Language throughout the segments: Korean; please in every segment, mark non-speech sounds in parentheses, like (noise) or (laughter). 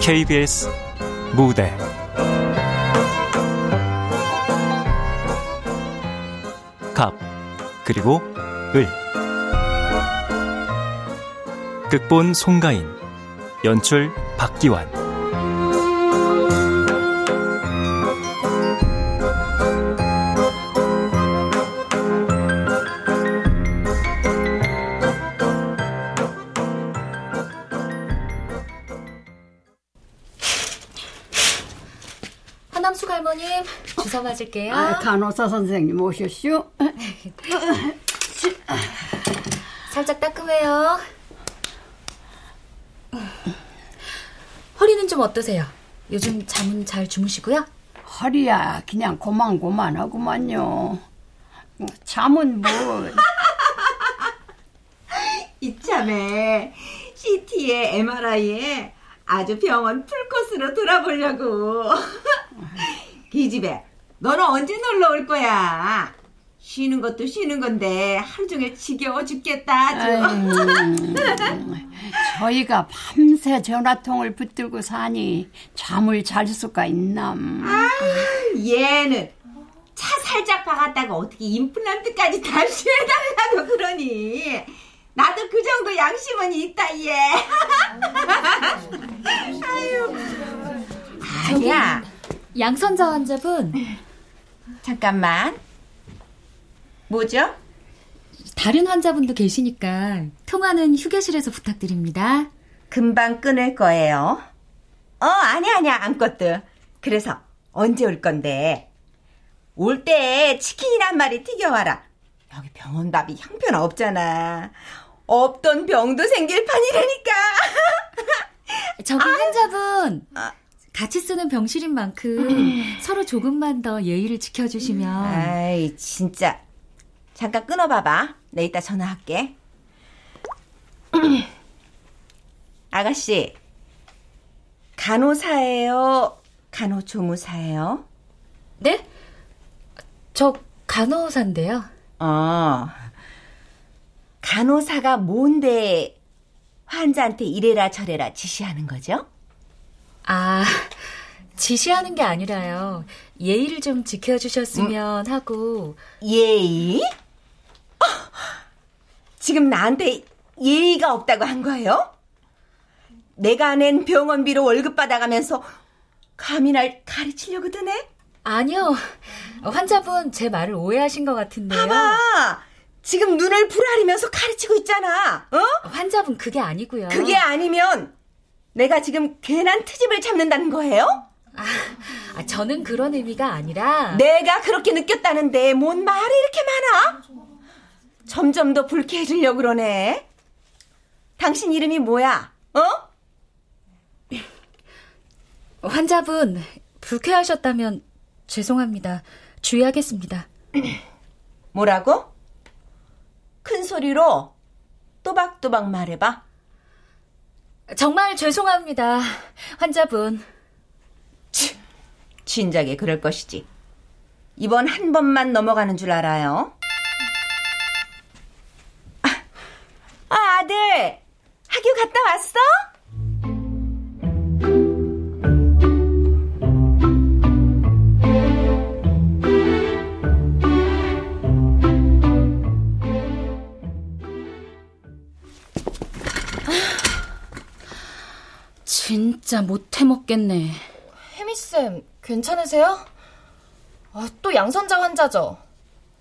KBS 무대. 갑 그리고 을. 극본 송가인 연출 박기환 간호사 선생님 오셨슈? 살짝 따끔해요. 허리는 좀 어떠세요? 요즘 잠은 잘 주무시고요? 허리야 그냥 고만고만하구만요. 잠은 뭐... (laughs) 이참에 CT에 MRI에 아주 병원 풀코스로 돌아보려고. (laughs) 이 집에 너는 언제 놀러 올 거야? 쉬는 것도 쉬는 건데 하루 종일 지겨워 죽겠다 아주. 저희가 밤새 전화통을 붙들고 사니 잠을 잘 수가 있남. 아 얘는 차 살짝 박았다가 어떻게 임플란트까지 다시 해달라고 그러니. 나도 그 정도 양심은 있다 얘. (laughs) 아유. 아니야. 양선자 환자분. 잠깐만. 뭐죠? 다른 환자분도 계시니까 통화는 휴게실에서 부탁드립니다. 금방 끊을 거예요. 어, 아니야, 아니야, 아무것도. 그래서 언제 올 건데? 올 때 치킨이나 한 마리 튀겨와라. 여기 병원 밥이 형편 없잖아. 없던 병도 생길 판이라니까. 저기 아, 환자분. 아, 같이 쓰는 병실인 만큼 음. 서로 조금만 더 예의를 지켜주시면. 아이, 진짜. 잠깐 끊어봐봐. 내 이따 전화할게. 아가씨, 간호사예요? 간호조무사예요? 네? 저 간호사인데요. 어. 간호사가 뭔데 환자한테 이래라 저래라 지시하는 거죠? 아, 지시하는 게 아니라요. 예의를 좀 지켜주셨으면 음. 하고. 예의? 어, 지금 나한테 예의가 없다고 한 거예요? 내가 낸 병원비로 월급 받아가면서 감히 날 가르치려고 드네? 아니요. 환자분 제 말을 오해하신 것 같은데요. 봐봐. 지금 눈을 부라리면서 가르치고 있잖아. 어? 환자분 그게 아니고요. 그게 아니면 내가 지금 괜한 트집을 잡는다는 거예요? 아, 아, 저는 그런 의미가 아니라 내가 그렇게 느꼈다는데 뭔 말이 이렇게 많아? 점점 더 불쾌해지려고 그러네. 당신 이름이 뭐야? 어? 환자분 불쾌하셨다면 죄송합니다. 주의하겠습니다. 뭐라고? 큰 소리로 또박또박 말해봐. 정말 죄송합니다. 환자분. 치, 진작에 그럴 것이지. 이번 한 번만 넘어가는 줄 알아요. 아, 아 아들. 학교 갔다 왔어? 진짜 못 해먹겠네. 혜미쌤, 괜찮으세요? 아, 또 양선자 환자죠?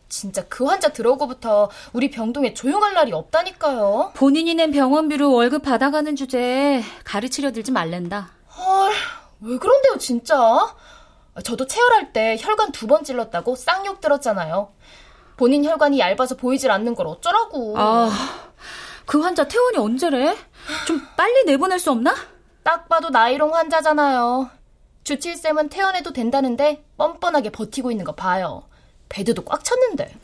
진짜 그 환자 들어오고부터 우리 병동에 조용할 날이 없다니까요. 본인이 낸 병원비로 월급 받아가는 주제에 가르치려 들지 말랜다. 헐, 왜 그런데요, 진짜? 저도 체열할 때 혈관 두 번 찔렀다고 쌍욕 들었잖아요. 본인 혈관이 얇아서 보이질 않는 걸 어쩌라고. 아, 그 환자 퇴원이 언제래? 좀 빨리 내보낼 수 없나? 딱 봐도 나이롱 환자잖아요. 주치의쌤은 퇴원해도 된다는데 뻔뻔하게 버티고 있는 거 봐요. 베드도 꽉 찼는데.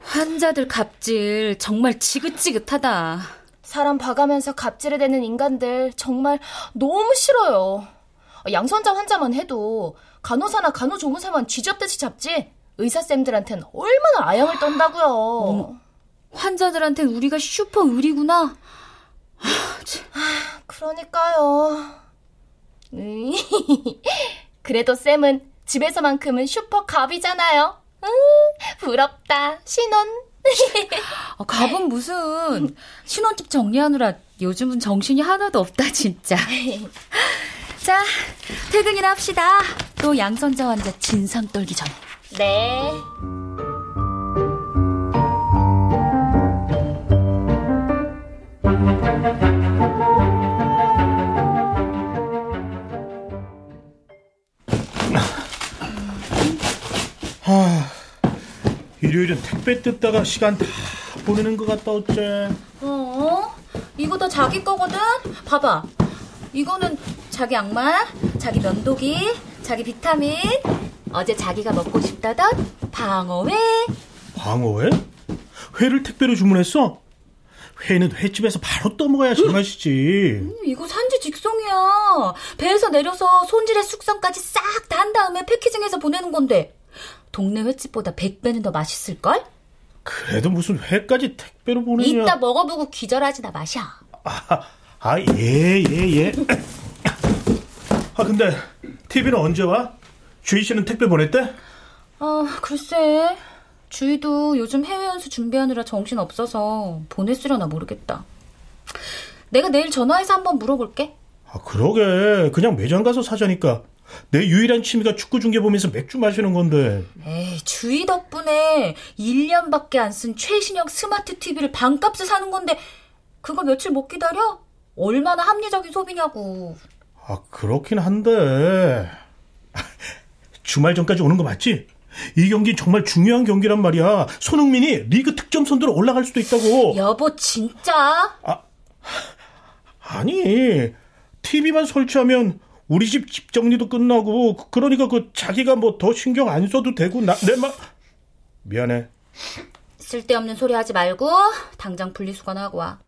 환자들 갑질 정말 지긋지긋하다. 사람 봐가면서 갑질에 대는 인간들 정말 너무 싫어요. 양선자 환자만 해도 간호사나 간호조무사만 쥐잡듯이 잡지 의사쌤들한텐 얼마나 아양을 떤다고요. 어머, 환자들한텐 우리가 슈퍼 의리구나. 그러니까요. (laughs) 그래도 쌤은 집에서만큼은 슈퍼 갑이잖아요. 음, 부럽다. 신혼. 아, (laughs) 갑은 무슨 신혼집 정리하느라 요즘은 정신이 하나도 없다 진짜. (laughs) 자 퇴근이나 합시다. 또 양선자 환자 진상 떨기 전에. 네. 일요일은 택배 뜯다가 시간 다 보내는 것 같다 어째 어? 이거 다 자기 거거든? 봐봐. 이거는 자기 양말, 자기 면도기, 자기 비타민, 어제 자기가 먹고 싶다던 방어회. 광어회? 회를 택배로 주문했어? 회는 횟집에서 바로 떠먹어야 제맛이지 음, 이거 산지 직송이야. 배에서 내려서 손질의 숙성까지 싹 다 한 다음에 패키징해서 보내는 건데. 동네 횟집보다 100배는 더 맛있을걸? 그래도 무슨 회까지 택배로 보내냐 이따 먹어보고 기절하지나 마셔. 아, 예, 예, 예. (coughs) 아, 근데 TV는 언제 와? 주희 씨는 택배 보냈대? 아, 글쎄. 주희도 요즘 해외 연수 준비하느라 정신 없어서 보냈으려나 모르겠다. 내가 내일 전화해서 한번 물어볼게. 아, 그러게. 그냥 매장 가서 사자니까. 내 유일한 취미가 축구 중계 보면서 맥주 마시는 건데. 에이, 주희 덕분에 1년밖에 안 쓴 최신형 스마트 TV를 반값에 사는 건데 그거 며칠 못 기다려? 얼마나 합리적인 소비냐고. 아, 그렇긴 한데. (laughs) 주말 전까지 오는 거 맞지? 이 경기 정말 중요한 경기란 말이야. 손흥민이 리그 득점 선두로 올라갈 수도 있다고. 여보, 진짜? 아니, TV만 설치하면 우리 집 집 정리도 끝나고 그러니까 그 자기가 뭐 더 신경 안 써도 되고 나내말 미안해. 쓸데없는 소리 하지 말고 당장 분리수거나 하고 와.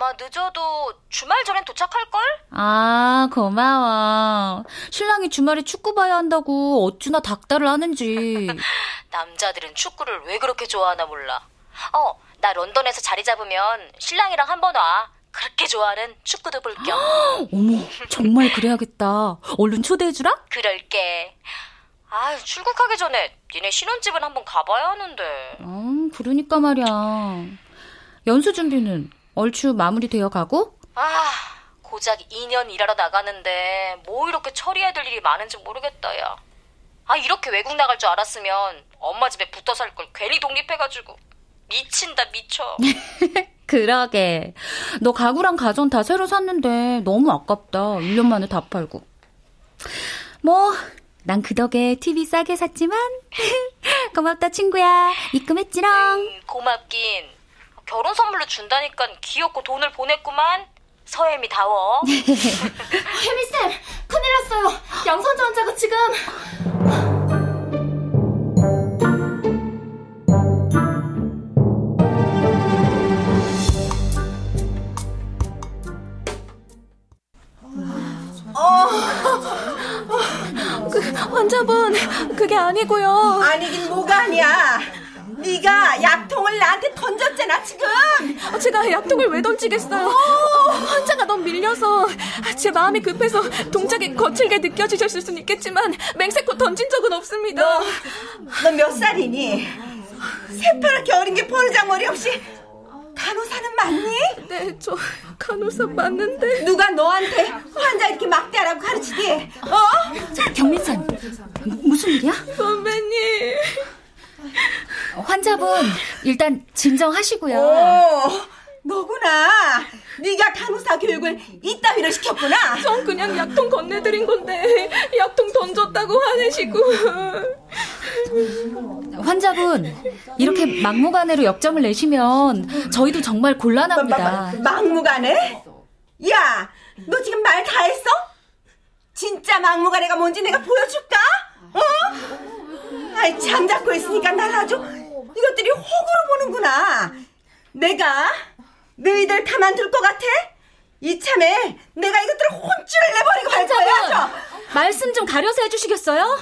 아마 늦어도 주말 전엔 도착할걸? 아, 고마워. 신랑이 주말에 축구 봐야 한다고 어쭈나 닥달을 하는지. (laughs) 남자들은 축구를 왜 그렇게 좋아하나 몰라. 어, 나 런던에서 자리 잡으면 신랑이랑 한 번 와. 그렇게 좋아하는 축구도 볼 겸. (gasps) 어머, 정말 그래야겠다. 얼른 초대해주라? 그럴게. 아유, 출국하기 전에 니네 신혼집은 한번 가봐야 하는데. 음, 그러니까 말이야. 연수 준비는 얼추 마무리되어 가고? 아, 고작 2년 일하러 나가는데 뭐 이렇게 처리해야 될 일이 많은지 모르겠다, 야. 아, 이렇게 외국 나갈 줄 알았으면 엄마 집에 붙어 살 걸 괜히 독립해가지고. 미친다, 미쳐. (laughs) 그러게. 너 가구랑 가전 다 새로 샀는데 너무 아깝다. 1년 만에 다 팔고. 뭐, 난 그 덕에 TV 싸게 샀지만. (laughs) 고맙다, 친구야. 입금했지롱. 음, 고맙긴. 결혼 선물로 준다니까 귀엽고 돈을 보냈구만. 서혜미 다워. (laughs) 혜미쌤, 큰일 났어요. 양선주 환자가 지금. 그, 환자분, 그게 아니고요. 아니긴 뭐가 아니야. 네가 약통을 나한테 던졌잖아 지금. 제가 약통을 왜 던지겠어요? 환자가 너무 밀려서 제 마음이 급해서 동작이 거칠게 느껴지셨을 수는 있겠지만 맹세코 던진 적은 없습니다. 너 몇 살이니? 새파랗게 어린 게 버르장 머리 없이 간호사는 맞니? 네, 저 간호사 맞는데. 누가 너한테 환자 이렇게 막대하라고 가르치디? 어? 경민쌤, 무슨 일이야? 선배님. 환자분, 일단 진정하시고요. 오, 너구나. 네가 간호사 교육을 이따위로 시켰구나. 전 그냥 약통 건네드린 건데 약통 던졌다고 화내시고. 환자분, 이렇게 막무가내로 역정을 내시면 저희도 정말 곤란합니다. 막 무가내? 야, 너 지금 말 다 했어? 진짜 막무가내가 뭔지 내가 보여줄까? 어? 아이, 잠자고 있으니까 날 아주 이것들이 호구로 보는구나. 내가 너희들 가만둘 것 같아? 이참에 내가 이것들을 혼쭐을 내버리고 할 거야. 말씀 좀 가려서 해주시겠어요?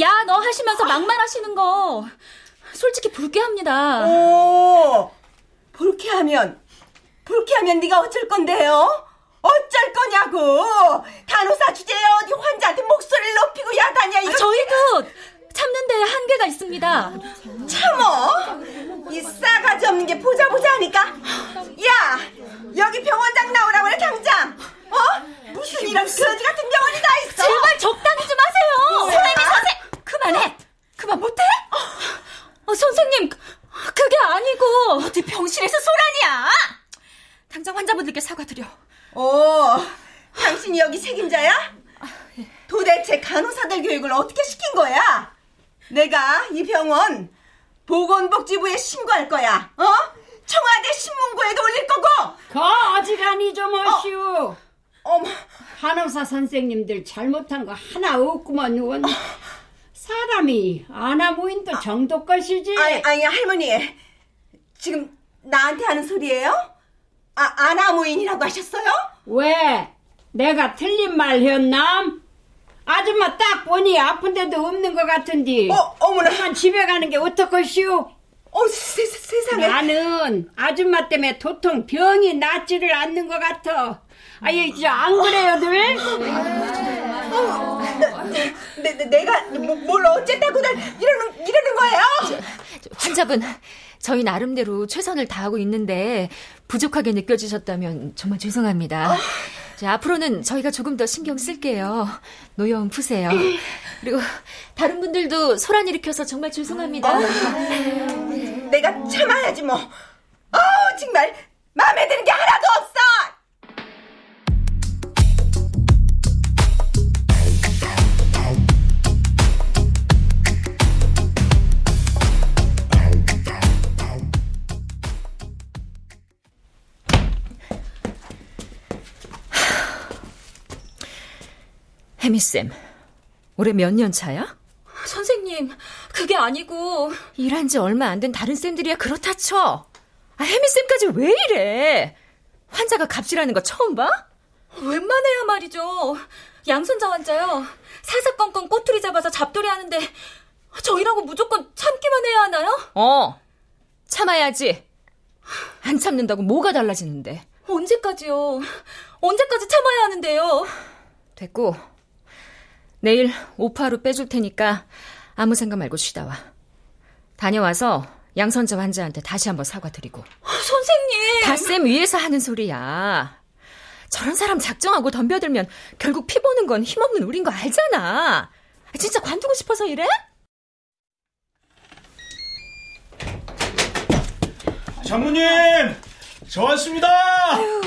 야, 너 하시면서 막말하시는 거 솔직히 불쾌합니다. 오, 불쾌하면 불쾌하면 네가 어쩔 건데요? 어쩔 거냐고. 간호사 주제에 어디 환자한테 목소리를 높이고 야단이야 이거. 아, 저희도 참는 데 한계가 있습니다. 참어. 이 싸가지 없는 게 보자 보자 하니까. 야, 여기 병원장 나오라 그래 당장. 어? 무슨 이런 거지 같은 병원이 다 있어. 제발 적당히 좀 하세요. 선생님 선생. 그만해. 그만 못해? 어, 선생님, 그게 아니고. 어디 병실에서 소란이야. 당장 환자분들께 사과드려. 오, 당신이 여기 책임자야? 도대체 간호사들 교육을 어떻게 시킨 거야? 내가 이 병원 보건복지부에 신고할 거야. 어? 청와대 신문고에도 올릴 거고. 그 어지간히 좀 하시오. 어머, 간호사 선생님들 잘못한 거 하나 없구만 원. 사람이 아나무인도 정도 것이지. 아니, 아니 할머니, 지금 나한테 하는 소리예요? 아, 아나무인이라고 하셨어요? 왜? 내가 틀린 말 했나? 아줌마 딱 보니 아픈 데도 없는 것 같은데. 어, 어머나. 그만 집에 가는 게 어떡하시오? 어, 세, 세, 세상에. 나는 아줌마 때문에 도통 병이 낫지를 않는 것 같아. 아예 이제 안 그래요들? 내, 내, 내가 뭐, 뭘 어쨌다고들 이러는 이러는 거예요? 환자분, 저희 나름대로 최선을 다하고 있는데 부족하게 느껴지셨다면 정말 죄송합니다. 자, 앞으로는 저희가 조금 더 신경 쓸게요. 노여움 푸세요. 그리고 다른 분들도 소란 일으켜서 정말 죄송합니다. 내가 참아야지 뭐. 아우 정말 마음에 드는 게 하나도 없어. 혜미쌤, 올해 몇 년 차야? 선생님, 그게 아니고. 일한 지 얼마 안 된 다른 쌤들이야 그렇다 쳐. 아, 혜미쌤까지 왜 이래? 환자가 갑질하는 거 처음 봐? 웬만해야 말이죠. 양손자 환자요. 사사건건 꼬투리 잡아서 잡돌이 하는데 저희라고 무조건 참기만 해야 하나요? 어, 참아야지. 안 참는다고 뭐가 달라지는데. 언제까지요? 언제까지 참아야 하는데요? 됐고, 내일 오파로 빼줄 테니까 아무 생각 말고 쉬다 와. 다녀와서 양선자 환자한테 다시 한번 사과드리고. 선생님! 다쌤 위에서 하는 소리야. 저런 사람 작정하고 덤벼들면 결국 피 보는 건 힘없는 우린 거 알잖아. 진짜 관두고 싶어서 이래? 장모님, 저 왔습니다.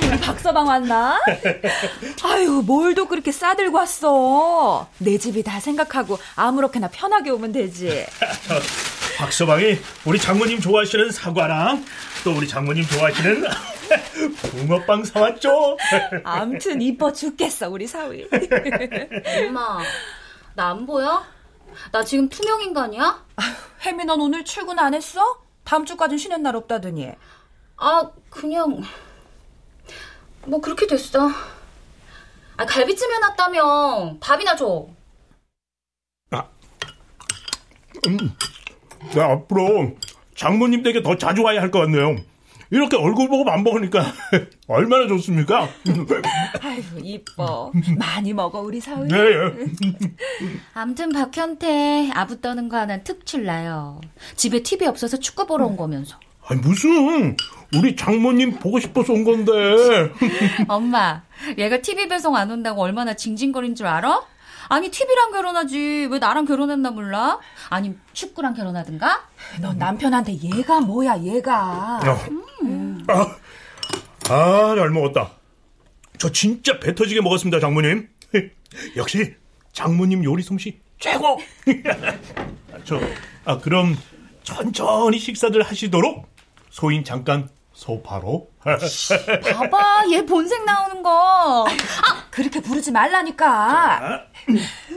우리 박서방 왔나? 아유, 뭘도 그렇게 싸들고 왔어. 내 집이 다 생각하고 아무렇게나 편하게 오면 되지. 박서방이 우리 장모님 좋아하시는 사과랑 또 우리 장모님 좋아하시는 (laughs) 붕어빵 사왔죠. 암튼 이뻐 죽겠어, 우리 사위. 엄마, 나 안 보여? 나 지금 투명 인간이야? 혜미, 넌 오늘 출근 안 했어? 다음 주까진 쉬는 날 없다더니. 아, 그냥 뭐 그렇게 됐어. 아, 갈비찜 해놨다며 밥이나 줘. 음, 나 앞으로 장모님 댁에 더 자주 와야 할 것 같네요. 이렇게 얼굴 보고 밥 먹으니까 (laughs) 얼마나 좋습니까? 아유, 이뻐. 많이 먹어, 우리 사위. 네, 예. 암튼 박현태 아부 떠는 거 하나 특 출나요. 집에 TV 없어서 축구 보러 온 거면서. 아니, 무슨 우리 장모님 보고 싶어서 온 건데. (laughs) 엄마, 얘가 TV 배송 안 온다고 얼마나 징징거린 줄 알아? 아니 TV랑 결혼하지 왜 나랑 결혼했나 몰라? 아니 축구랑 결혼하든가? 넌 남편한테 얘가 뭐야, 얘가. 어. 아, 아, 잘 먹었다. 저 진짜 배 터지게 먹었습니다, 장모님. (laughs) 역시 장모님 요리 솜씨 최고. (laughs) 저, 아 그럼 천천히 식사들 하시도록 소인 잠깐 소파로. (laughs) 봐봐 얘 본색 나오는 거. 아 그렇게 부르지 말라니까.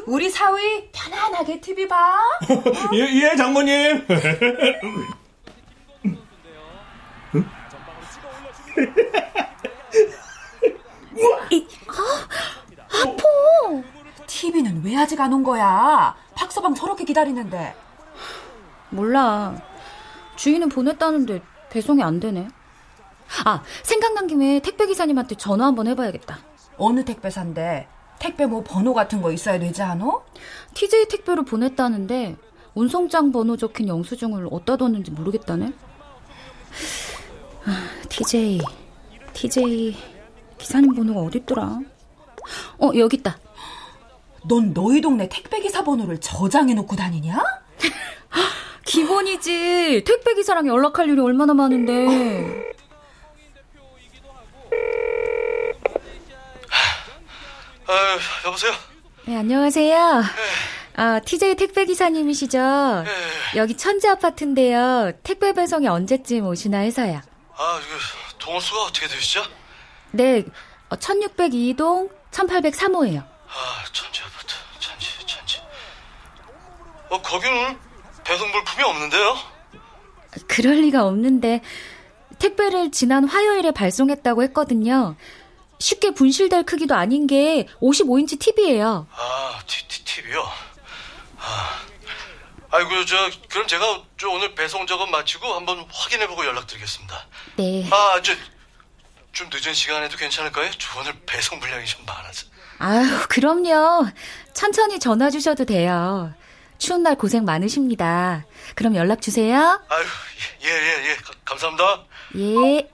우리 사위 편안하게 TV 봐. (laughs) 예, 예, 장모님. 아파. TV는 왜 아직 안 온 거야? 박서방 저렇게 기다리는데. 몰라. 주인은 보냈다는데 배송이 안 되네. 아, 생각난 김에 택배 기사님한테 전화 한번 해봐야겠다. 어느 택배사인데 택배 뭐 번호 같은 거 있어야 되지 않아? TJ 택배로 보냈다는데 운송장 번호 적힌 영수증을 어디다 뒀는지 모르겠다네. 아, TJ, TJ 기사님 번호가 어딨더라? 어, 여기 있다. 넌 너희 동네 택배 기사 번호를 저장해 놓고 다니냐? (laughs) 기본이지. 택배 기사랑 연락할 일이 얼마나 많은데. 아, 여보세요? 네, 안녕하세요. 아, TJ 택배 기사님이시죠? 네. 여기 천재 아파트인데요. 택배 배송이 언제쯤 오시나 해서요. 아, 동호수가 어떻게 되시죠? 네, 1602동 1803호예요. 아, 천지 아파트, 천지, 천지. 어, 거기는 배송 물품이 없는데요? 그럴 리가 없는데 택배를 지난 화요일에 발송했다고 했거든요. 쉽게 분실될 크기도 아닌 게 55인치 TV예요. 아, 티, 티, TV요? 아, 아이고, 저, 그럼 제가 저 오늘 배송 작업 마치고 한번 확인해보고 연락드리겠습니다. 네. 아, 저, 좀 늦은 시간에도 괜찮을까요? 저 오늘 배송 분량이 좀 많아서. 아유, 그럼요. 천천히 전화 주셔도 돼요. 추운 날 고생 많으십니다. 그럼 연락 주세요. 아유, 예, 예, 예. 가- 감사합니다. 예.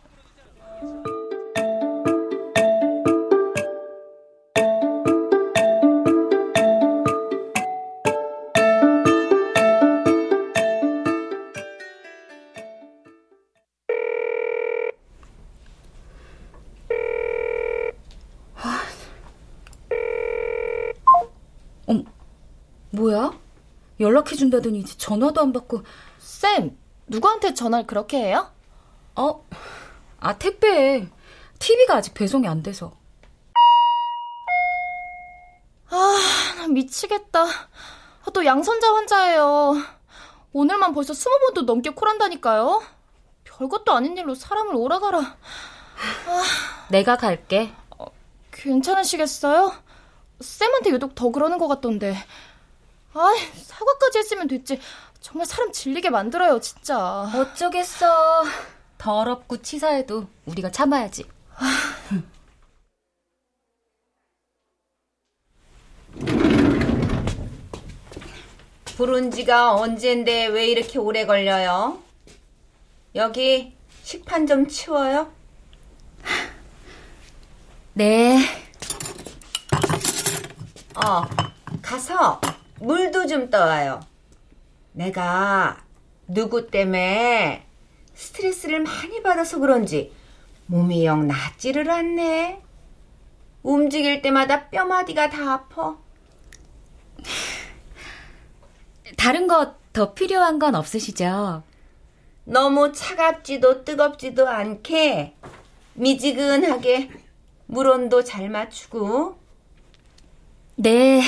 연락해준다더니 이제 전화도 안 받고. 쌤, 누구한테 전화를 그렇게 해요? 어? 아, 택배. TV가 아직 배송이 안 돼서. 아, 나 미치겠다. 아, 또 양선자 환자예요. 오늘만 벌써 스무 번도 넘게 콜한다니까요. 별것도 아닌 일로 사람을 오라가라. 내가 갈게. 괜찮으시겠어요? 쌤한테 유독 더 그러는 것 같던데. 아, 사과까지 했으면 됐지. 정말 사람 질리게 만들어요, 진짜. 어쩌겠어. 더럽고 치사해도 우리가 참아야지. 부른 지가 언젠데 왜 이렇게 오래 걸려요? 여기 식판 좀 치워요. 네. 어, 가서 물도 좀 떠와요. 내가 누구 때문에 스트레스를 많이 받아서 그런지 몸이 영 낫지를 않네. 움직일 때마다 뼈마디가 다 아파. 다른 거더 필요한 건 없으시죠? 너무 차갑지도 뜨겁지도 않게 미지근하게 물온도 잘 맞추고 네.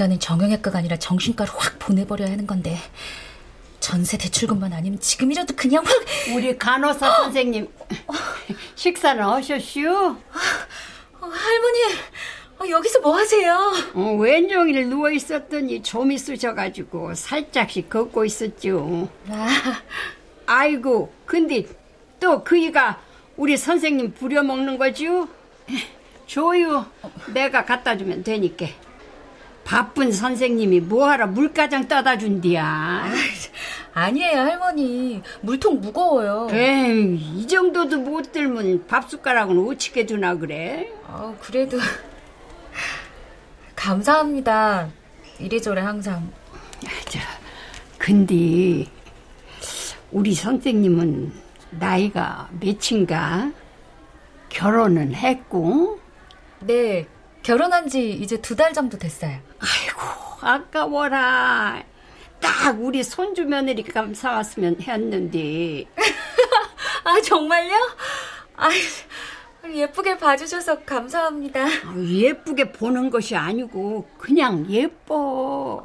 인간은 정형외과가 아니라 정신과로 확 보내버려야 하는 건데 전세 대출금만 아니면 지금이라도 그냥 확 우리 간호사 선생님 식사는 하셨슈? 어, 할머니 어, 여기서 뭐 하세요? 어, 왼종일 누워 있었더니 좀이 쑤셔가지고 살짝씩 걷고 있었죠. 아, 아이고, 근데 또 그이가 우리 선생님 부려먹는 거지요? 줘요. 내가 갖다 주면 되니까. 바쁜 선생님이 뭐하러 물가장 떠다 준디야. 아니에요 할머니 물통 무거워요. 에이, 이 정도도 못 들면 밥숟가락은 오치게 주나 그래? 아, 그래도 감사합니다. 이래저래 항상. 저, 근데 우리 선생님은 나이가 몇인가? 결혼은 했고? 네, 결혼한 지 이제 두 달 정도 됐어요. 아이고, 아까워라. 딱 우리 손주 며느리 감사왔으면 했는데. (laughs) 아, 정말요? 아, 예쁘게 봐주셔서 감사합니다. 예쁘게 보는 것이 아니고 그냥 예뻐.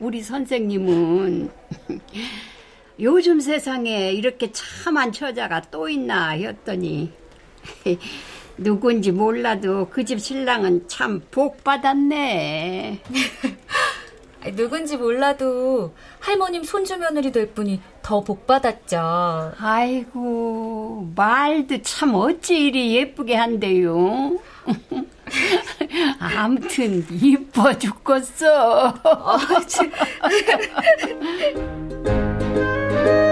우리 선생님은 (laughs) 요즘 세상에 이렇게 참한 처자가 또 있나 했더니 (laughs) 누군지 몰라도 그 집 신랑은 참 복 받았네. (laughs) 누군지 몰라도 할머님 손주 며느리 될 분이 더 복 받았죠. 아이고 말도 참 어찌 이리 예쁘게 한대요. (laughs) 아무튼 이뻐 죽겠어. (laughs)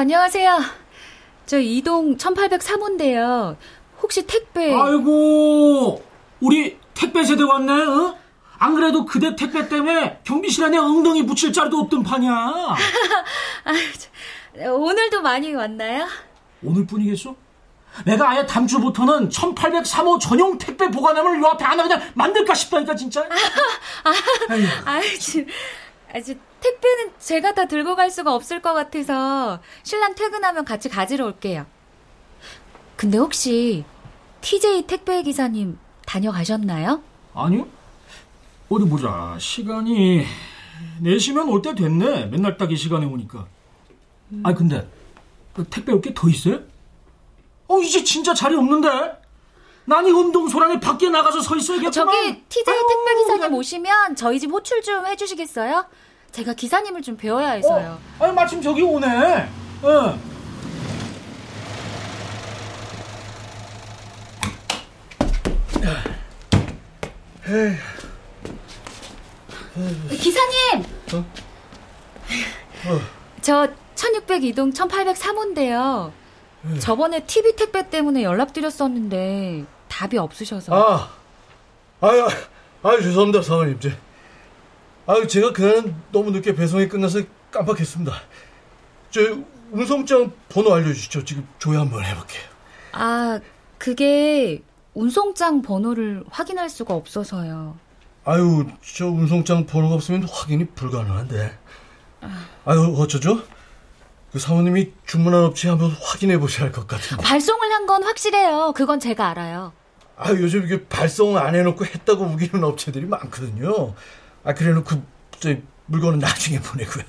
안녕하세요. 저 이동 1803호인데요. 혹시 택배... 아이고, 우리 택배 세대 왔네, 어? 안 그래도 그대 택배 때문에 경비실 안에 엉덩이 붙일 자리도 없던 판이야. (laughs) 아, 저, 오늘도 많이 왔나요? 오늘뿐이겠어? 내가 아예 다음 주부터는 1803호 전용 택배 보관함을 요 앞에 하나 그냥 만들까 싶다니까, 진짜. (laughs) 아, 아, 저, 아, 저, 택배는 제가 다 들고 갈 수가 없을 것 같아서 신랑 퇴근하면 같이 가지러 올게요. 근데 혹시 TJ 택배 기사님 다녀가셨나요? 아니요. 어디 보자. 시간이 4시면 올 때 됐네. 맨날 딱 이 시간에 오니까. 음. 아니 근데 그 택배 올 게 더 있어요? 어 이제 진짜 자리 없는데. 난 이 운동소란에 밖에 나가서 서 있어야겠구나. 저기 TJ 택배 기사님 난... 오시면 저희 집 호출 좀 해주시겠어요? 제가 기사님을 좀 배워야 해서요. 어, 아니 마침 저기 오네. 어. 기사님! 어? 어. 저 1602동 1803호인데요. 네. 저번에 TV 택배 때문에 연락드렸었는데 답이 없으셔서. 아, 아유, 아유 죄송합니다 사모님. 제, 아유 제가 그날은 너무 늦게 배송이 끝나서 깜빡했습니다. 저 운송장 번호 알려주시죠. 지금 조회 한번 해볼게요. 아, 그게 운송장 번호를 확인할 수가 없어서요. 아유, 저 운송장 번호가 없으면 확인이 불가능한데. 아유, 어쩌죠? 그 사모님이 주문한 업체 한번 확인해 보셔야 할 것 같은데. 발송을 한 건 확실해요. 그건 제가 알아요. 아, 요즘 이게 발송 안 해놓고 했다고 우기는 업체들이 많거든요. 아, 그래놓고 저 물건은 나중에 (laughs) 보내고요.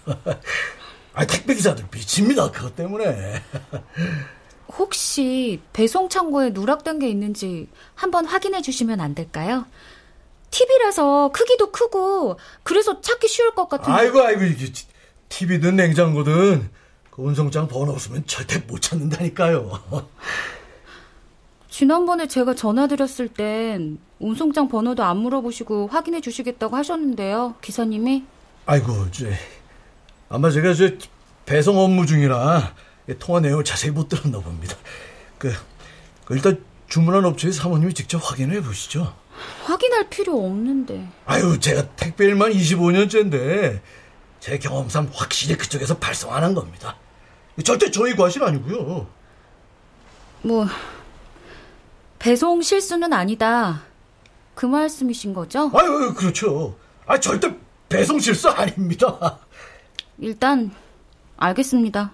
아, 택배 기사들 미칩니다. 그것 때문에. 혹시 배송 창고에 누락된 게 있는지 한번 확인해 주시면 안 될까요? TV라서 크기도 크고 그래서 찾기 쉬울 것 같은데. 아이고 아이고 이게 TV든 냉장고든 그 운송장 번호 없으면 절대 못 찾는다니까요. 지난번에 제가 전화드렸을 땐 운송장 번호도 안 물어보시고 확인해 주시겠다고 하셨는데요, 기사님이. 아이고, 저 아마 제가 저 배송 업무 중이라 통화 내용을 자세히 못 들었나 봅니다. 그, 그 일단 주문한 업체의 사모님이 직접 확인해 보시죠. 확인할 필요 없는데. 아유, 제가 택배 일만 25년째인데 제 경험상 확실히 그쪽에서 발송 안한 겁니다. 절대 저희 과실 아니고요. 뭐 배송 실수는 아니다. 그 말씀이신 거죠? 아유, 그렇죠. 아, 절대 배송 실수 아닙니다. 일단 알겠습니다.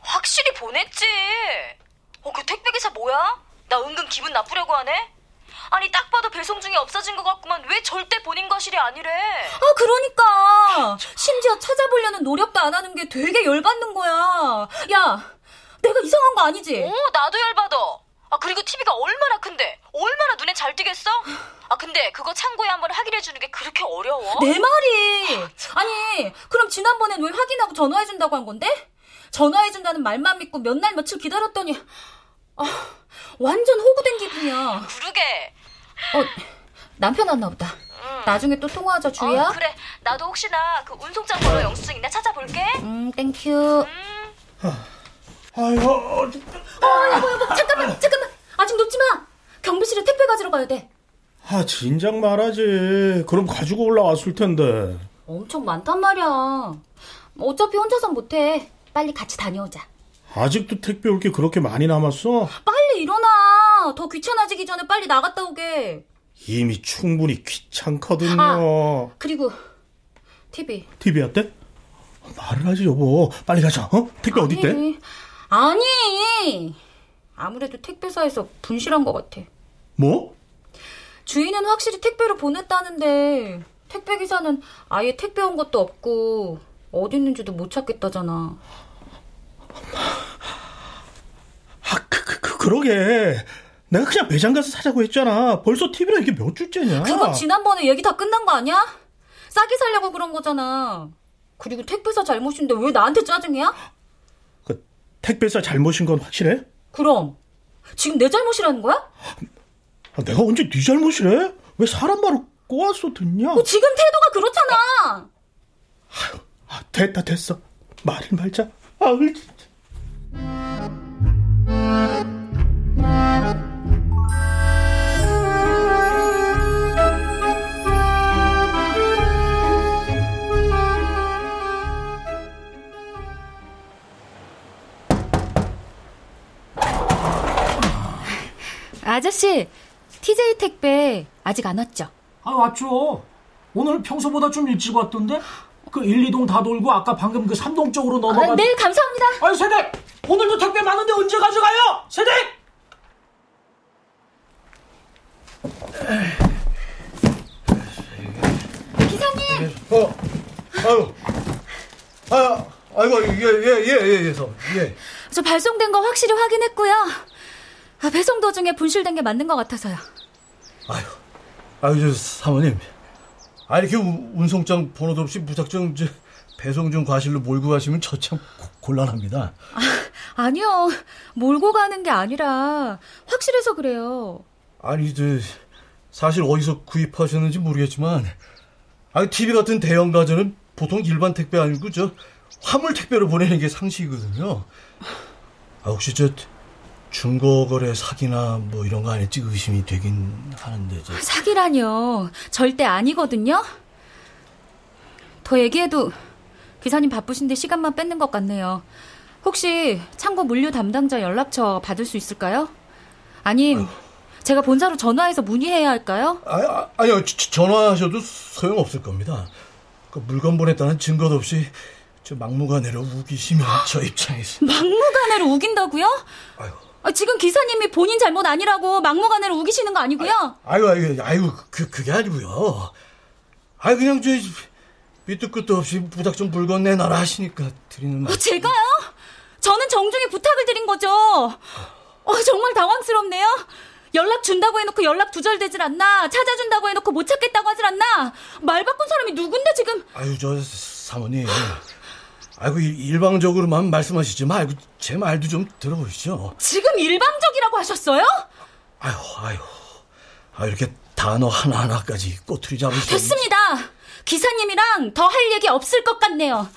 확실히 보냈지. 어, 그 택배기사 뭐야? 나 은근 기분 나쁘려고 하네? 아니 딱 봐도 배송 중에 없어진 것 같구만 왜 절대 본인 거실이 아니래 아 그러니까 심지어 찾아보려는 노력도 안 하는 게 되게 열받는 거야 야 내가 이상한 거 아니지? 어 나도 열받아 아 그리고 TV가 얼마나 큰데 얼마나 눈에 잘 띄겠어? 아 근데 그거 창고에 한번 확인해 주는 게 그렇게 어려워? 내 말이 아니 그럼 지난번엔 왜 확인하고 전화해 준다고 한 건데? 전화해 준다는 말만 믿고 몇 날 며칠 기다렸더니 아, 완전 호구된 기분이야. 그러게. 어, 남편 왔나 보다. 응. 나중에 또 통화하자, 주희야. 어, 그래. 나도 혹시나 그 운송장 번호 영수증 있나 찾아볼게. 음, thank you. 아이고, 어, 여보, 여보, 잠깐만, 잠깐만. 아직 놓지 마. 경비실에 택배 가지러 가야 돼. 아, 진작 말하지. 그럼 가지고 올라왔을 텐데. 엄청 많단 말이야. 어차피 혼자선 못해. 빨리 같이 다녀오자. 아직도 택배 올 게 그렇게 많이 남았어? 빨리 일어나. 더 귀찮아지기 전에 빨리 나갔다 오게. 이미 충분히 귀찮거든요. 아. 그리고 TV. TV 왔대? 말을 하지 여보. 빨리 가자. 어? 택배 어디 있대? 아니. 아무래도 택배사에서 분실한 것 같아. 뭐? 주인은 확실히 택배로 보냈다는데 택배 기사는 아예 택배 온 것도 없고 어디 있는지도 못 찾겠다잖아. 그, 그, 그러게. 내가 그냥 매장 가서 사자고 했잖아. 벌써 TV랑 이게 몇 주째냐? 그건 지난번에 얘기 다 끝난 거 아니야? 싸게 살려고 그런 거잖아. 그리고 택배사 잘못인데 왜 나한테 짜증이야? 그 택배사 잘못인 건 확실해? 그럼 지금 내 잘못이라는 거야? 아, 내가 언제 네 잘못이래? 왜 사람 말을 꼬아서 듣냐? 어, 지금 태도가 그렇잖아. 아, 됐다 됐어. 말을 말자. 아우 진짜. 아저씨, TJ 택배 아직 안 왔죠? 아, 왔죠. 오늘 평소보다 좀 일찍 왔던데? 그 1, 2동 다 돌고 아까 방금 그 3동 쪽으로 넘어가. 아, 네, 감사합니다. 아니, 세댁! 오늘도 택배 많은데 언제 가져가요? 세댁! 기사님! 어, 아유, 아, 아이고, 예, 예, 예, 예, 예, 서, 예. 저 발송된 거 확실히 확인했고요. 아, 배송 도중에 분실된 게 맞는 것 같아서요. 아유, 아유, 저 사모님. 아, 이렇게 우- 운송장 번호도 없이 무작정 저 배송 중 과실로 몰고 가시면 저 참 곤란합니다. 아니요. 몰고 가는 게 아니라 확실해서 그래요. 아니, 저 사실 어디서 구입하셨는지 모르겠지만, 아, TV 같은 대형 가전은 보통 일반 택배 아니고 저 화물 택배로 보내는 게 상식이거든요. 아, 혹시 저 중고거래 사기나 뭐 이런 거 아닐지 의심이 되긴 하는데 저. 사기라뇨. 절대 아니거든요. 더 얘기해도 기사님 바쁘신데 시간만 뺏는 것 같네요. 혹시 창고 물류 담당자 연락처 받을 수 있을까요? 아님 제가 본사로 전화해서 문의해야 할까요? 아, 아, 아니요, 저- 전화하셔도 소용없을 겁니다. 그 물건 보냈다는 증거도 없이 저 막무가내로 우기시면 저 입장에서. (laughs) 막무가내로 우긴다고요? 아, 지금 기사님이 본인 잘못 아니라고 막무가내로 우기시는 거 아니고요? 아이고, 아이고, 아이고, 그, 그게 아니고요. 아이, 그냥 저, 밑도 끝도 없이 무작정 물건 내놔라 하시니까 드리는 말. 어, 제가요? 저는 정중히 부탁을 드린 거죠. 어, 정말 당황스럽네요. 연락 준다고 해놓고 연락 두절되질 않나? 찾아준다고 해놓고 못 찾겠다고 하질 않나? 말 바꾼 사람이 누군데 지금? 아유, 저, 사모님. 아이고, 일- 일방적으로만 말씀하시지 말고 제 말도 좀 들어보시죠. 지금 일방적이라고 하셨어요? 아유, 아유. 아, 이렇게 단어 하나 하나까지 꼬투리 잡으시면. 됐습니다. 기사님이랑 더 할 얘기 없을 것 같네요.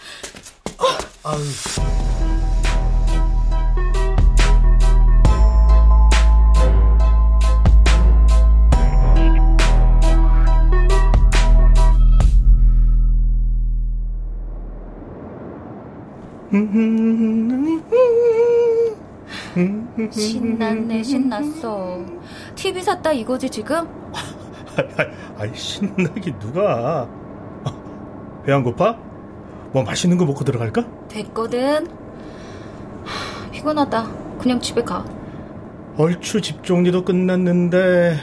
아유. 신났네, 신났어. TV 샀다 이거지 지금? 아이 신나게 누가? 어, 배안 고파? 뭐 맛있는 거 먹고 들어갈까? 됐거든. 하, 피곤하다. 그냥 집에 가. 얼추 집 정리도 끝났는데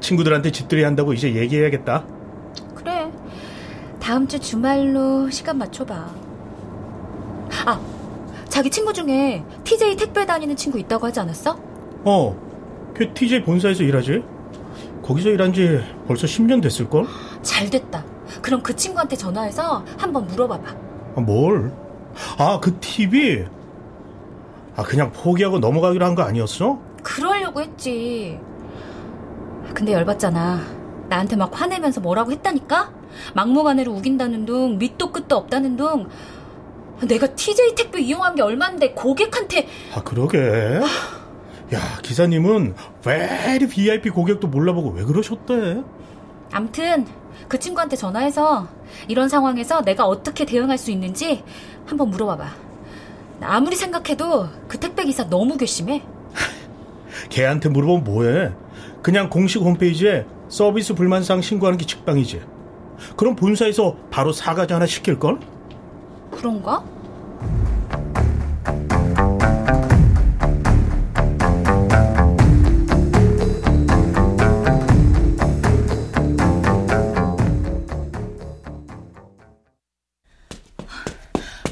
친구들한테 집들이 한다고 이제 얘기해야겠다. 그래. 다음 주 주말로 시간 맞춰봐. 아, 자기 친구 중에 TJ 택배 다니는 친구 있다고 하지 않았어? 어, 걔 TJ 본사에서 일하지? 거기서 일한 지 벌써 10년 됐을걸? 잘 됐다. 그럼 그 친구한테 전화해서 한번 물어봐봐. 아, 뭘? 아, 그 TV? 아, 그냥 포기하고 넘어가기로 한 거 아니었어? 그러려고 했지. 근데 열받잖아. 나한테 막 화내면서 뭐라고 했다니까? 막무가내로 우긴다는 둥, 밑도 끝도 없다는 둥. 내가 TJ 택배 이용한 게 얼만데 고객한테 아 그러게. 야 기사님은 왜 VIP 고객도 몰라보고 왜 그러셨대? 암튼 그 친구한테 전화해서 이런 상황에서 내가 어떻게 대응할 수 있는지 한번 물어봐봐. 아무리 생각해도 그 택배 기사 너무 괘씸해. (laughs) 걔한테 물어보면 뭐해? 그냥 공식 홈페이지에 서비스 불만사항 신고하는 게 직방이지. 그럼 본사에서 바로 사과지 하나 시킬 걸? 그런가?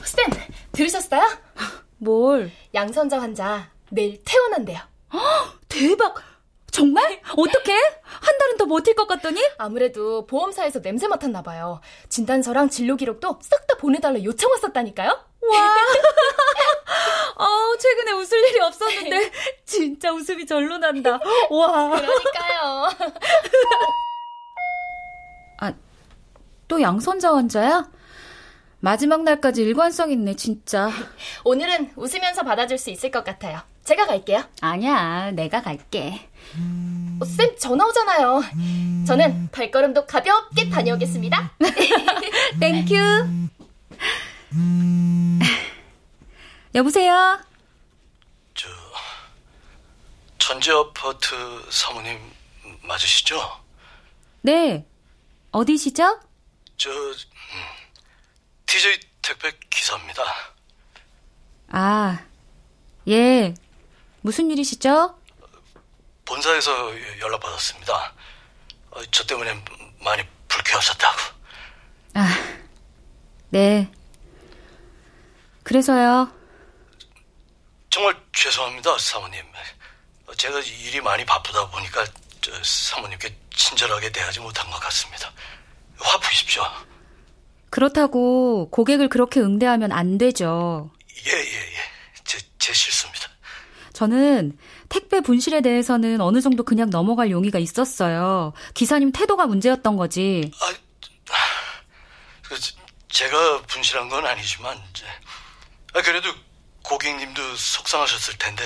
쌤, 들으셨어요? 뭘? 양선자 환자 내일 퇴원한대요. 대박! 정말? 어떻게? 한 달은 더 버틸 것 같더니? 아무래도 보험사에서 냄새 맡았나 봐요. 진단서랑 진료 기록도 싹 다 보내달라 요청 왔었다니까요. 와. (laughs) 어, 최근에 웃을 일이 없었는데 (laughs) 진짜 웃음이 절로 난다. 와. 그러니까요. (laughs) 아, 또 양선자 환자야? 마지막 날까지 일관성 있네, 진짜. 오늘은 웃으면서 받아줄 수 있을 것 같아요. 제가 갈게요. 아니야, 내가 갈게. 어, 쌤 전화 오잖아요. 저는 발걸음도 가볍게 다녀오겠습니다. (laughs) Thank you. 여보세요? 저 천지 아파트 사모님 맞으시죠? 네. 어디시죠? 저 음, TJ 택배 기사입니다. 아, 예. 무슨 일이시죠? 본사에서 연락 받았습니다. 어, 저 때문에 많이 불쾌하셨다고. 아, 네. 그래서요. 정말 죄송합니다, 사모님. 어, 제가 일이 많이 바쁘다 보니까 저 사모님께 친절하게 대하지 못한 것 같습니다. 화 푸십시오. 그렇다고 고객을 그렇게 응대하면 안 되죠. 예, 예, 예. 제, 제 실수입니다. 저는 택배 분실에 대해서는 어느 정도 그냥 넘어갈 용의가 있었어요. 기사님 태도가 문제였던 거지. 그, 제- 제가 분실한 건 아니지만, 이제, 아, 그래도 고객님도 속상하셨을 텐데,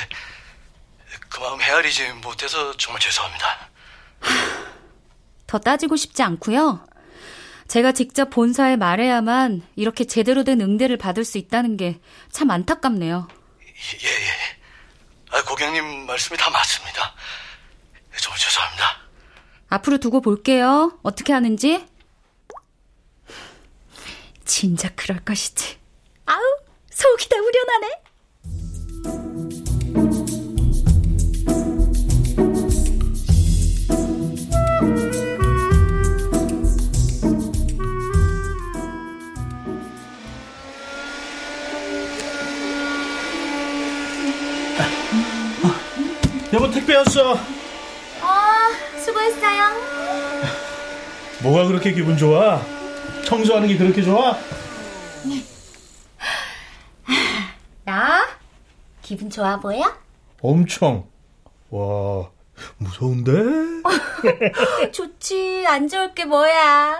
그 마음 헤아리지 못해서 정말 죄송합니다. 더 따지고 싶지 않고요. 제가 직접 본사에 말해야만 이렇게 제대로 된 응대를 받을 수 있다는 게 참 안타깝네요. 예, 예. 아, 고객님 말씀이 다 맞습니다. 정말 죄송합니다. 앞으로 두고 볼게요. 어떻게 하는지. 진작 그럴 것이지. 아우, 속이 다 우려나네. 여보 택배 왔어. 어, 수고했어요. 뭐가 그렇게 기분 좋아? 청소하는 게 그렇게 좋아? 나? 기분 좋아 보여? 엄청. 와, 무서운데? (laughs) 좋지. 안 좋을 게 뭐야.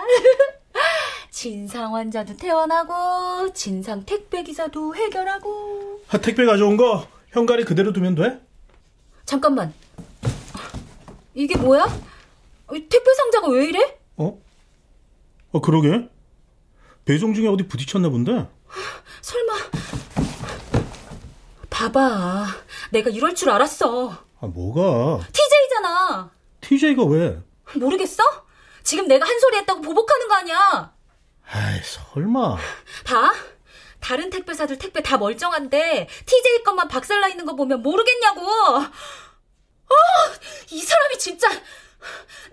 (laughs) 진상 환자도 퇴원하고, 진상 택배 기사도 해결하고. 아, 택배 가져온 거 현관에 그대로 두면 돼? 잠깐만. 이게 뭐야? 이 택배 상자가 왜 이래? 어? 어, 그러게. 배송 중에 어디 부딪혔나 본데? 설마. 봐봐. 내가 이럴 줄 알았어. 아, 뭐가? TJ잖아. TJ가 왜? 모르겠어? 지금 내가 한 소리 했다고 보복하는 거 아니야? 아이, 설마. 봐. 다른 택배사들 택배 다 멀쩡한데 TJ 것만 박살나 있는 거 보면 모르겠냐고. 아, 이 사람이 진짜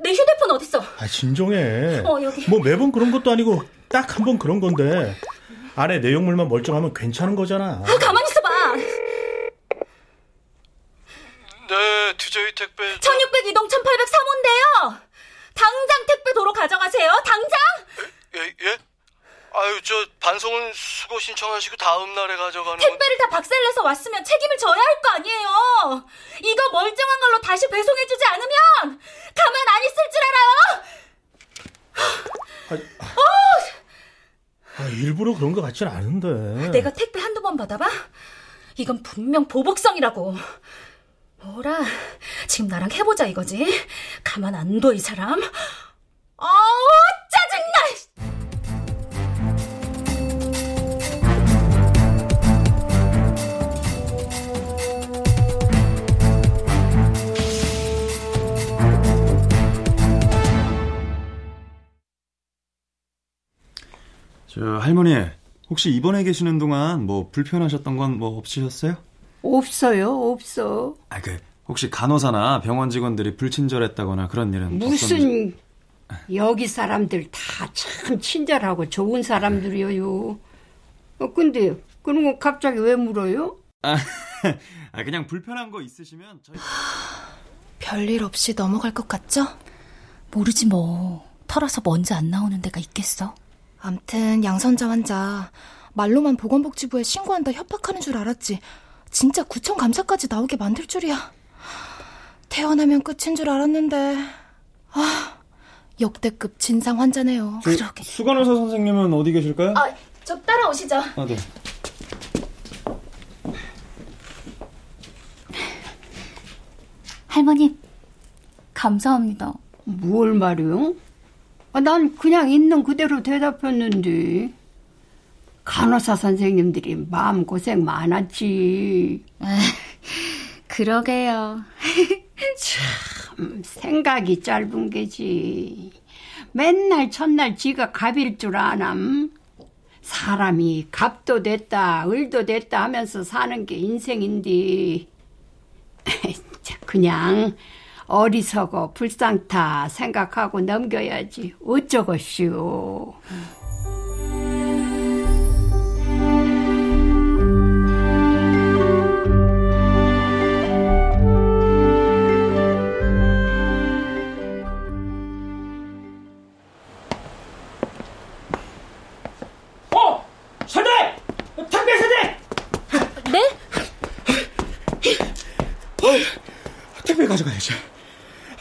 내 휴대폰 어딨어? 아, 진정해. 어, 여기. 뭐 매번 그런 것도 아니고 딱 한 번 그런 건데. 안에 내용물만 멀쩡하면 괜찮은 거잖아. 아, 가만히 있어 봐. 네, TJ 택배. 1600 이동 1803호인데요. 당장 택배 도로 가져가세요. 당장. 예, 예? 아유, 저 반송은 수거 신청하시고 다음 날에 가져가는 건 택배를 다 박살내서 왔으면 책임을 져야 할 거 아니에요. 이거 멀쩡한 걸로 다시 배송해주지 않으면 가만 안 있을 줄 알아요. 일부러 그런 것 같진 않은데. 내가 택배 한두 번 받아봐? 이건 분명 보복성이라고. 뭐라, 지금 나랑 해보자 이거지? 가만 안 둬, 이 사람. 아우, 짜증나! 저 할머니 혹시 입원해 계시는 동안 뭐 불편하셨던 건 뭐 없으셨어요? 없어요, 없어. 아 그 혹시 간호사나 병원 직원들이 불친절했다거나 그런 일은 없었는지? 무슨 여기 사람들 다 참 친절하고 좋은 사람들이에요. 어, 근데 그런 거 갑자기 왜 물어요? 아, (laughs) 아, 그냥 불편한 거 있으시면 저희 (gasps) 별일 없이 넘어갈 것 같죠? 모르지 뭐. 털어서 먼지 안 나오는 데가 있겠어? 암튼 양선자 환자 말로만 보건복지부에 신고한다 협박하는 줄 알았지. 진짜 구청 감사까지 나오게 만들 줄이야. 태어나면 끝인 줄 알았는데 아 역대급 진상 환자네요. 그 수간호사 선생님은 어디 계실까요? 아, 저 따라오시죠. 아, 네. 할머니, 감사합니다. 뭘 말이요? 아, 난 그냥 있는 그대로 대답했는데. 간호사 선생님들이 마음 고생 많았지. (laughs) 그러게요. (laughs) 참 생각이 짧은 게지. 맨날 첫날 지가 갑일 줄 아남. 사람이 갑도 됐다, 을도 됐다 하면서 사는 게 인생인데. (laughs) 그냥 어리석어 불쌍타 생각하고 넘겨야지. 어쩌겠슈.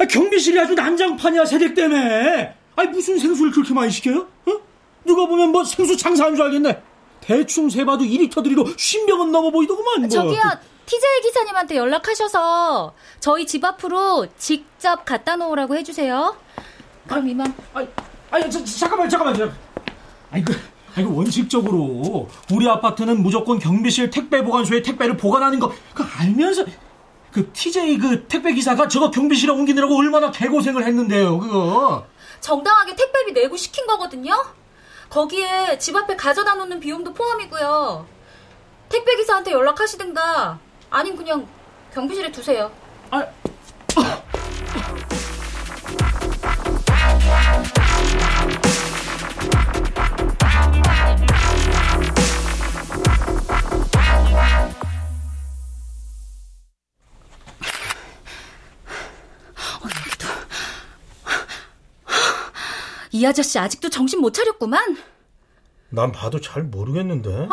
경비실이 아주 난장판이야, 세댁 때문에. 아니, 무슨 생수를 그렇게 많이 시켜요? 어? 누가 보면 뭐 생수 장사한 줄 알겠네. 대충 세봐도 2리터 들이고 50명은 넘어 보이더구만. 뭐. 저기요, TJ 기사님한테 연락하셔서 저희 집 앞으로 직접 갖다 놓으라고 해주세요. 그럼 이만. 아니, 아니, 저, 잠깐만, 잠깐만. 저. 아니, 그, 아니, 그 원칙적으로 우리 아파트는 무조건 경비실 택배 보관소에 택배를 보관하는 거, 그 알면서 그 TJ 그 택배 기사가 저거 경비실에 옮기느라고 얼마나 개고생을 했는데요, 그거. 정당하게 택배비 내고 시킨 거거든요. 거기에 집 앞에 가져다 놓는 비용도 포함이고요. 택배 기사한테 연락하시든가 아님 그냥 경비실에 두세요. 아, 이 아저씨 아직도 정신 못 차렸구만. 난 봐도 잘 모르겠는데.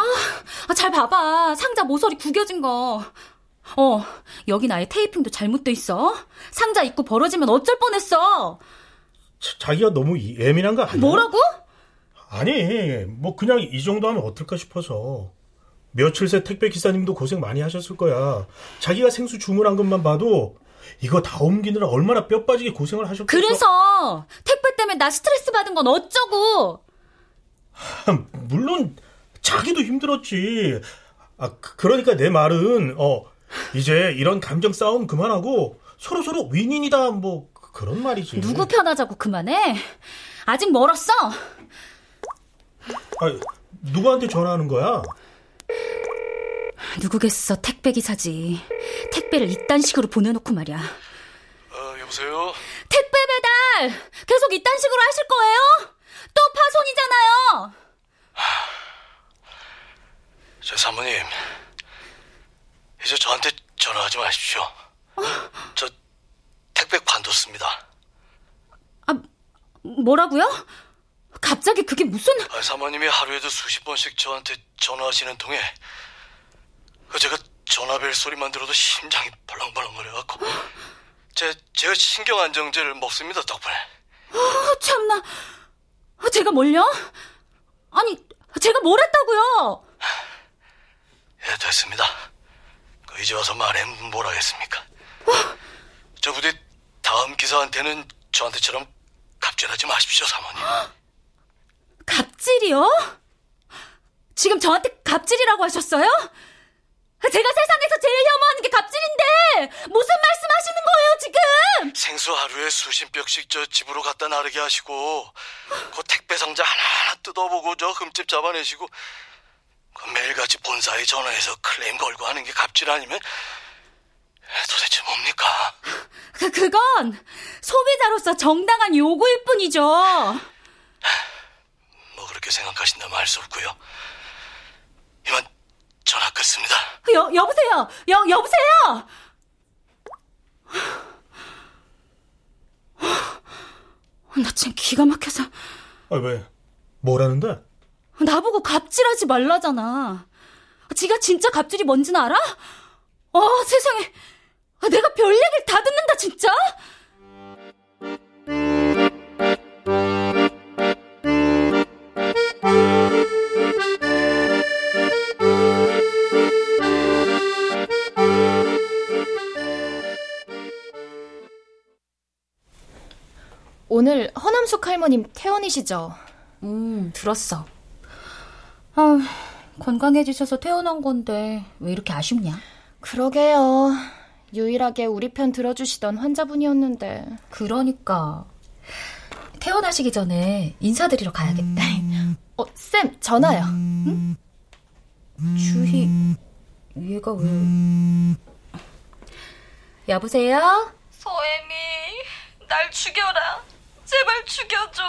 아, 잘 봐봐. 상자 모서리 구겨진 거. 어, 여긴 아예 테이핑도 잘못돼 있어. 상자 입고 벌어지면 어쩔 뻔했어. 자- 자기가 너무 이- 예민한 거 아니야? 뭐라고? 아니, 뭐 그냥 이 정도 하면 어떨까 싶어서. 며칠 새 택배 기사님도 고생 많이 하셨을 거야. 자기가 생수 주문한 것만 봐도 이거 다 옮기느라 얼마나 뼈 빠지게 고생을 하셨겠어. 그래서 택배 때문에 나 스트레스 받은 건 어쩌고? 물론 자기도 힘들었지. 아, 그- 그러니까 내 말은 어 이제 이런 감정 싸움 그만하고 서로 서로 윈윈이다 뭐 그- 그런 말이지. 누구 편하자고 그만해. 아직 멀었어. 아, 누구한테 전화하는 거야? 누구겠어 택배 기사지. 택배를 이딴 식으로 보내놓고 말이야. 어, 여보세요? 택배 배달 계속 이딴 식으로 하실 거예요? 또 파손이잖아요. 저 사모님, 이제 저한테 전화하지 마십시오. 저 택배 관뒀습니다. 뭐라고요? 갑자기 그게 무슨? 아, 사모님이 하루에도 수십 번씩 저한테 전화하시는 통에 그 제가 전화벨 소리만 들어도 심장이 벌렁벌렁거려갖고 제 제가 신경 안정제를 먹습니다 덕분에. 아, 참나. 아, 제가 뭘요? 아니 제가 뭘 했다고요? 예, 됐습니다. 그 이제 와서 말해 뭘 하겠습니까? 저 부대 다음 기사한테는 저한테처럼 갑질하지 마십시오, 사모님. 갑질이요? 지금 저한테 갑질이라고 하셨어요? 제가 세상에서 제일 혐오하는 게 갑질인데 무슨 말씀하시는 거예요 지금? 생수 하루에 수십 벽씩 저 집으로 갖다 나르게 하시고 그 택배 상자 하나하나 뜯어보고 저 흠집 잡아내시고 그 매일같이 본사에 전화해서 클레임 걸고 하는 게 갑질 아니면 도대체 뭡니까? 그 그건 소비자로서 정당한 요구일 뿐이죠. 뭐 그렇게 생각하신다면 할수 없고요. 이만 전화 끊습니다. 여 여보세요. 여 여보세요. 나 지금 기가 막혀서. 아, 왜? 뭐라는데? 나보고 갑질하지 말라잖아. 지가 진짜 갑질이 뭔지는 알아? 어, 세상에. 내가 별 얘기를 다 듣는다, 진짜? 오늘 허남숙 할머님 퇴원이시죠? 음, 들었어. 아, 건강해지셔서 퇴원한 건데 왜 이렇게 아쉽냐? 그러게요. 유일하게 우리 편 들어주시던 환자분이었는데. 그러니까 퇴원하시기 전에 인사드리러 가야겠다. (laughs) 어, 쌤, 전화요. 응? 주희, 얘가 왜? 여보세요? 서애미, 날 죽여라. 제발 죽여줘.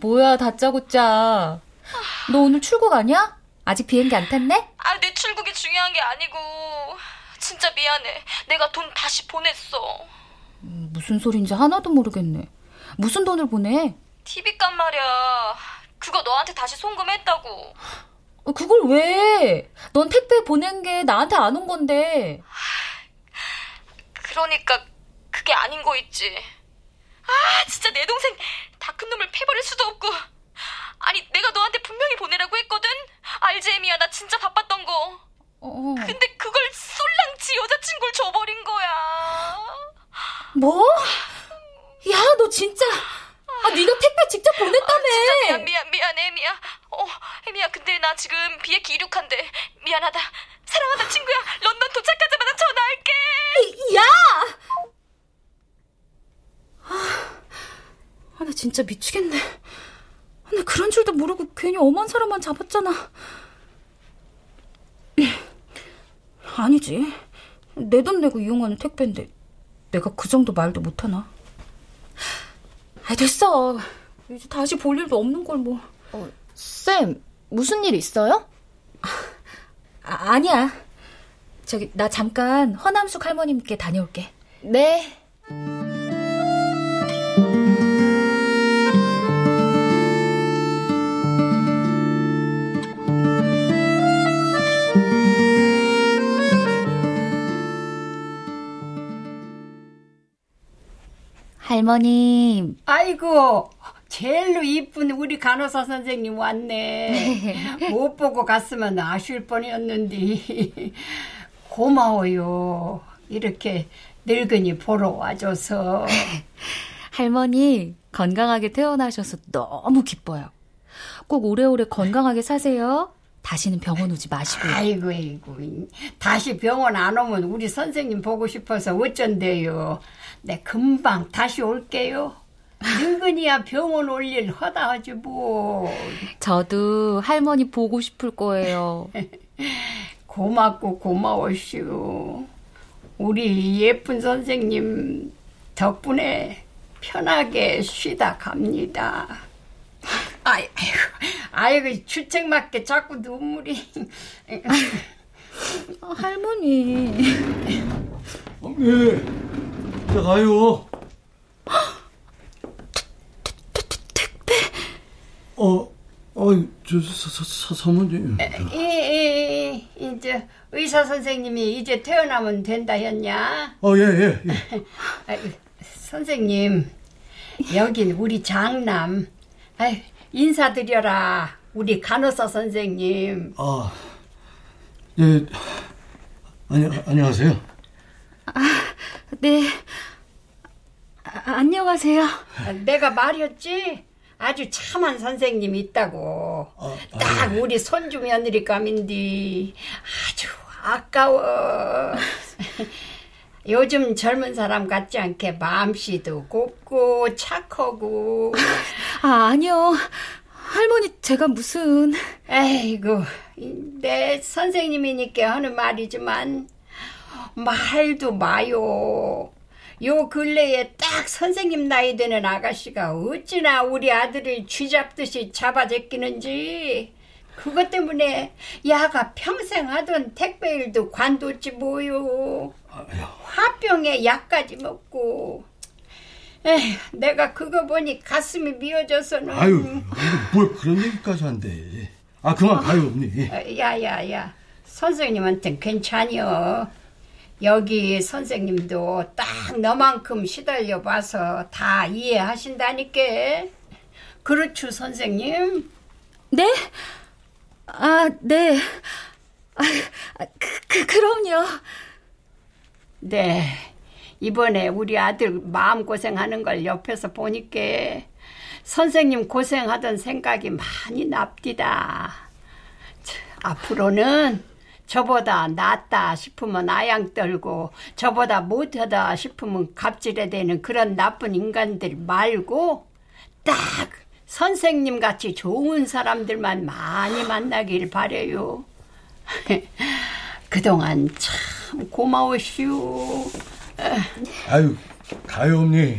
뭐야, 다짜고짜. 너 오늘 출국 아니야? 아직 비행기 안 탔네? 아, 내 출국이 중요한 게 아니고. 진짜 미안해. 내가 돈 다시 보냈어. 음, 무슨 소린지 하나도 모르겠네. 무슨 돈을 보내? TV 값 말이야. 그거 너한테 다시 송금했다고. 어, 그걸 왜? 넌 택배 보낸 게 나한테 안 온 건데. 그러니까 그게 아닌 거 있지. 아, 진짜 내 동생 다 큰 놈을 패버릴 수도 없고. 아니, 내가 너한테 분명히 보내라고 했거든? 알지, 에미야? 나 진짜 바빴던 거. 어. 근데 그걸 솔랑 지 여자친구를 줘버린 거야. 뭐? 야, 너 진짜. 아, 네가 택배 직접 보냈다며. 아, 진짜 미안, 미안, 미안, 에미야. 어, 에미야, 근데 나 지금 비행기 이륙한대. 미안하다. 사랑하다, 친구야. 런던 도착하자마자 전화할게. 야! 아, 나 진짜 미치겠네. 나 그런 줄도 모르고 괜히 엄한 사람만 잡았잖아. (clears throat) 아니지. 내 돈 내고 이용하는 택배인데 내가 그 정도 말도 못하나? 아, 됐어. 이제 다시 볼 일도 없는 걸 뭐. 어, 쌤, 무슨 일 있어요? 아, 아니야. 저기 나 잠깐 허남숙 할머님께 다녀올게. 네. 할머님. 아이고, 제일로 이쁜 우리 간호사 선생님 왔네. (laughs) 못 보고 갔으면 아쉬울 뻔이었는데. 고마워요. 이렇게 늙은이 보러 와줘서. (laughs) 할머니, 건강하게 태어나셔서 너무 기뻐요. 꼭 오래오래 건강하게 사세요. 다시는 병원 오지 마시고요. 아이고, 아이고. 다시 병원 안 오면 우리 선생님 보고 싶어서 어쩐대요. 내 금방 다시 올게요. 늙은이야 병원 올 일 허다하지 뭐. 저도 할머니 보고 싶을 거예요. (laughs) 고맙고 고마워시오. 우리 예쁜 선생님 덕분에 편하게 쉬다 갑니다. 아이고, 아이고, 출첵맞게 자꾸 눈물이. 아, (laughs) 할머니. 예, 자 가요. 택배? 어, 어, 저 사, 사, 사, 사모님. 이, 이, 이제 의사 선생님이 이제 퇴원하면 된다 했냐? 어, 예, 예. 예. (laughs) 아이고, 선생님, 여긴 우리 장남. 아이, 인사드려라. 우리 간호사 선생님. 아, 예, 아니, 안녕하세요. 아, 네. 아, 안녕하세요. 내가 말했지? 아주 참한 선생님이 있다고. 딱 우리 손주 며느리 감인데 아주 아까워. (laughs) 요즘 젊은 사람 같지 않게 마음씨도 곱고 착하고. 아, 아니요. 할머니, 제가 무슨. 에이구, 내 선생님이니까 하는 말이지만, 말도 마요. 요 근래에 딱 선생님 나이 되는 아가씨가 어찌나 우리 아들을 쥐잡듯이 잡아제끼는지. 그것 때문에 야가 평생 하던 택배 일도 관뒀지 뭐요. 화병에 약까지 먹고. 에휴, 내가 그거 보니 가슴이 미어져서는. 아유, 뭘 그런 얘기까지 한대. 아, 그만 가요, 언니. 야 야 야, 선생님한텐 괜찮여. 여기 선생님도 딱 너만큼 시달려 봐서 다 이해하신다니까. 그렇죠, 선생님? 네? 아, 네. 아, 그, 그, 그럼요. 네. 이번에 우리 아들 마음고생하는 걸 옆에서 보니까 선생님 고생하던 생각이 많이 납디다. 앞으로는 저보다 낫다 싶으면 아양 떨고 저보다 못하다 싶으면 갑질해대는 그런 나쁜 인간들 말고 딱 선생님 같이 좋은 사람들만 많이 만나길 바래요. (laughs) 그동안 참 고마우시오. 아유, 가요, 언니.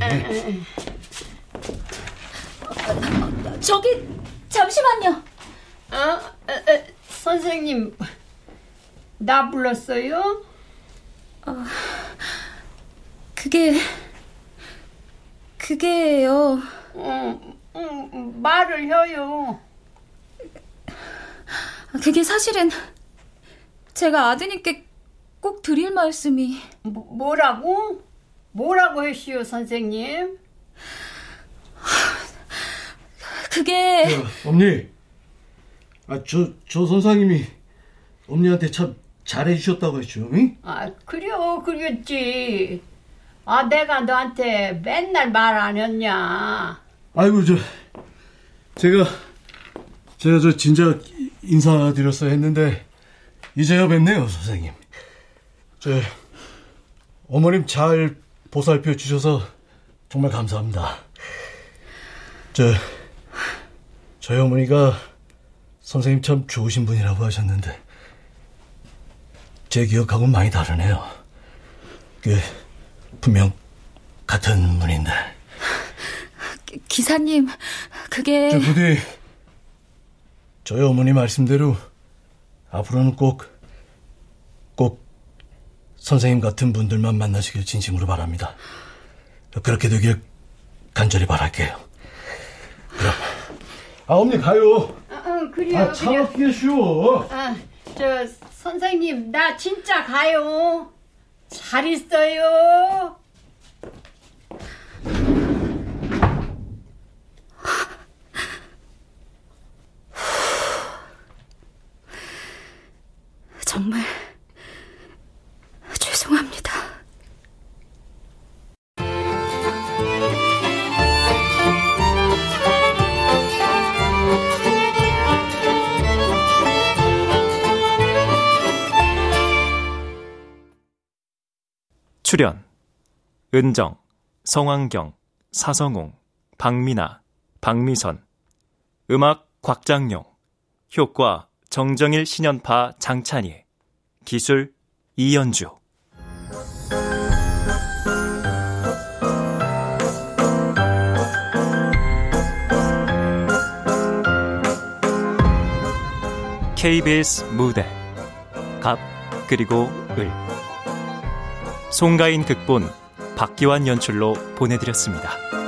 저기, 잠시만요. 어, 선생님, 나 불렀어요? 어, 그게, 그게요. 음, 음, 말을 해요. 그게 사실은 제가 아드님께 꼭 드릴 말씀이 뭐, 뭐라고? 뭐라고 했시오 선생님? 그게 저, 엄니 아, 저, 저 선생님이 엄니한테 참 잘해주셨다고 했죠 응? 아 그래요 그랬지 아 내가 너한테 맨날 말 안 했냐 아이고 저 제가 제가 저 진짜 인사드렸어야 했는데 이제야 뵙네요 선생님 저 어머님 잘 보살펴 주셔서 정말 감사합니다. 저 저희 어머니가 선생님 참 좋으신 분이라고 하셨는데 제 기억하고는 많이 다르네요. 그 분명 같은 분인데. 기 사님, 그게 저 부디 저희 어머니 말씀대로 앞으로는 꼭꼭 선생님 같은 분들만 만나시길 진심으로 바랍니다. 그렇게 되길 간절히 바랄게요. 그럼 아 언니 가요. 아, 어, 그래요 아, 차갑게 쉬워. 아, 저 선생님 나 진짜 가요 잘 있어요 출연 은정, 성환경, 사성웅, 박민아, 박미선 음악 곽장용 효과 정정일 신연파 장찬희 기술 이연주. KBS 무대 갑 그리고 을 송가인 극본 박기환 연출로 보내드렸습니다.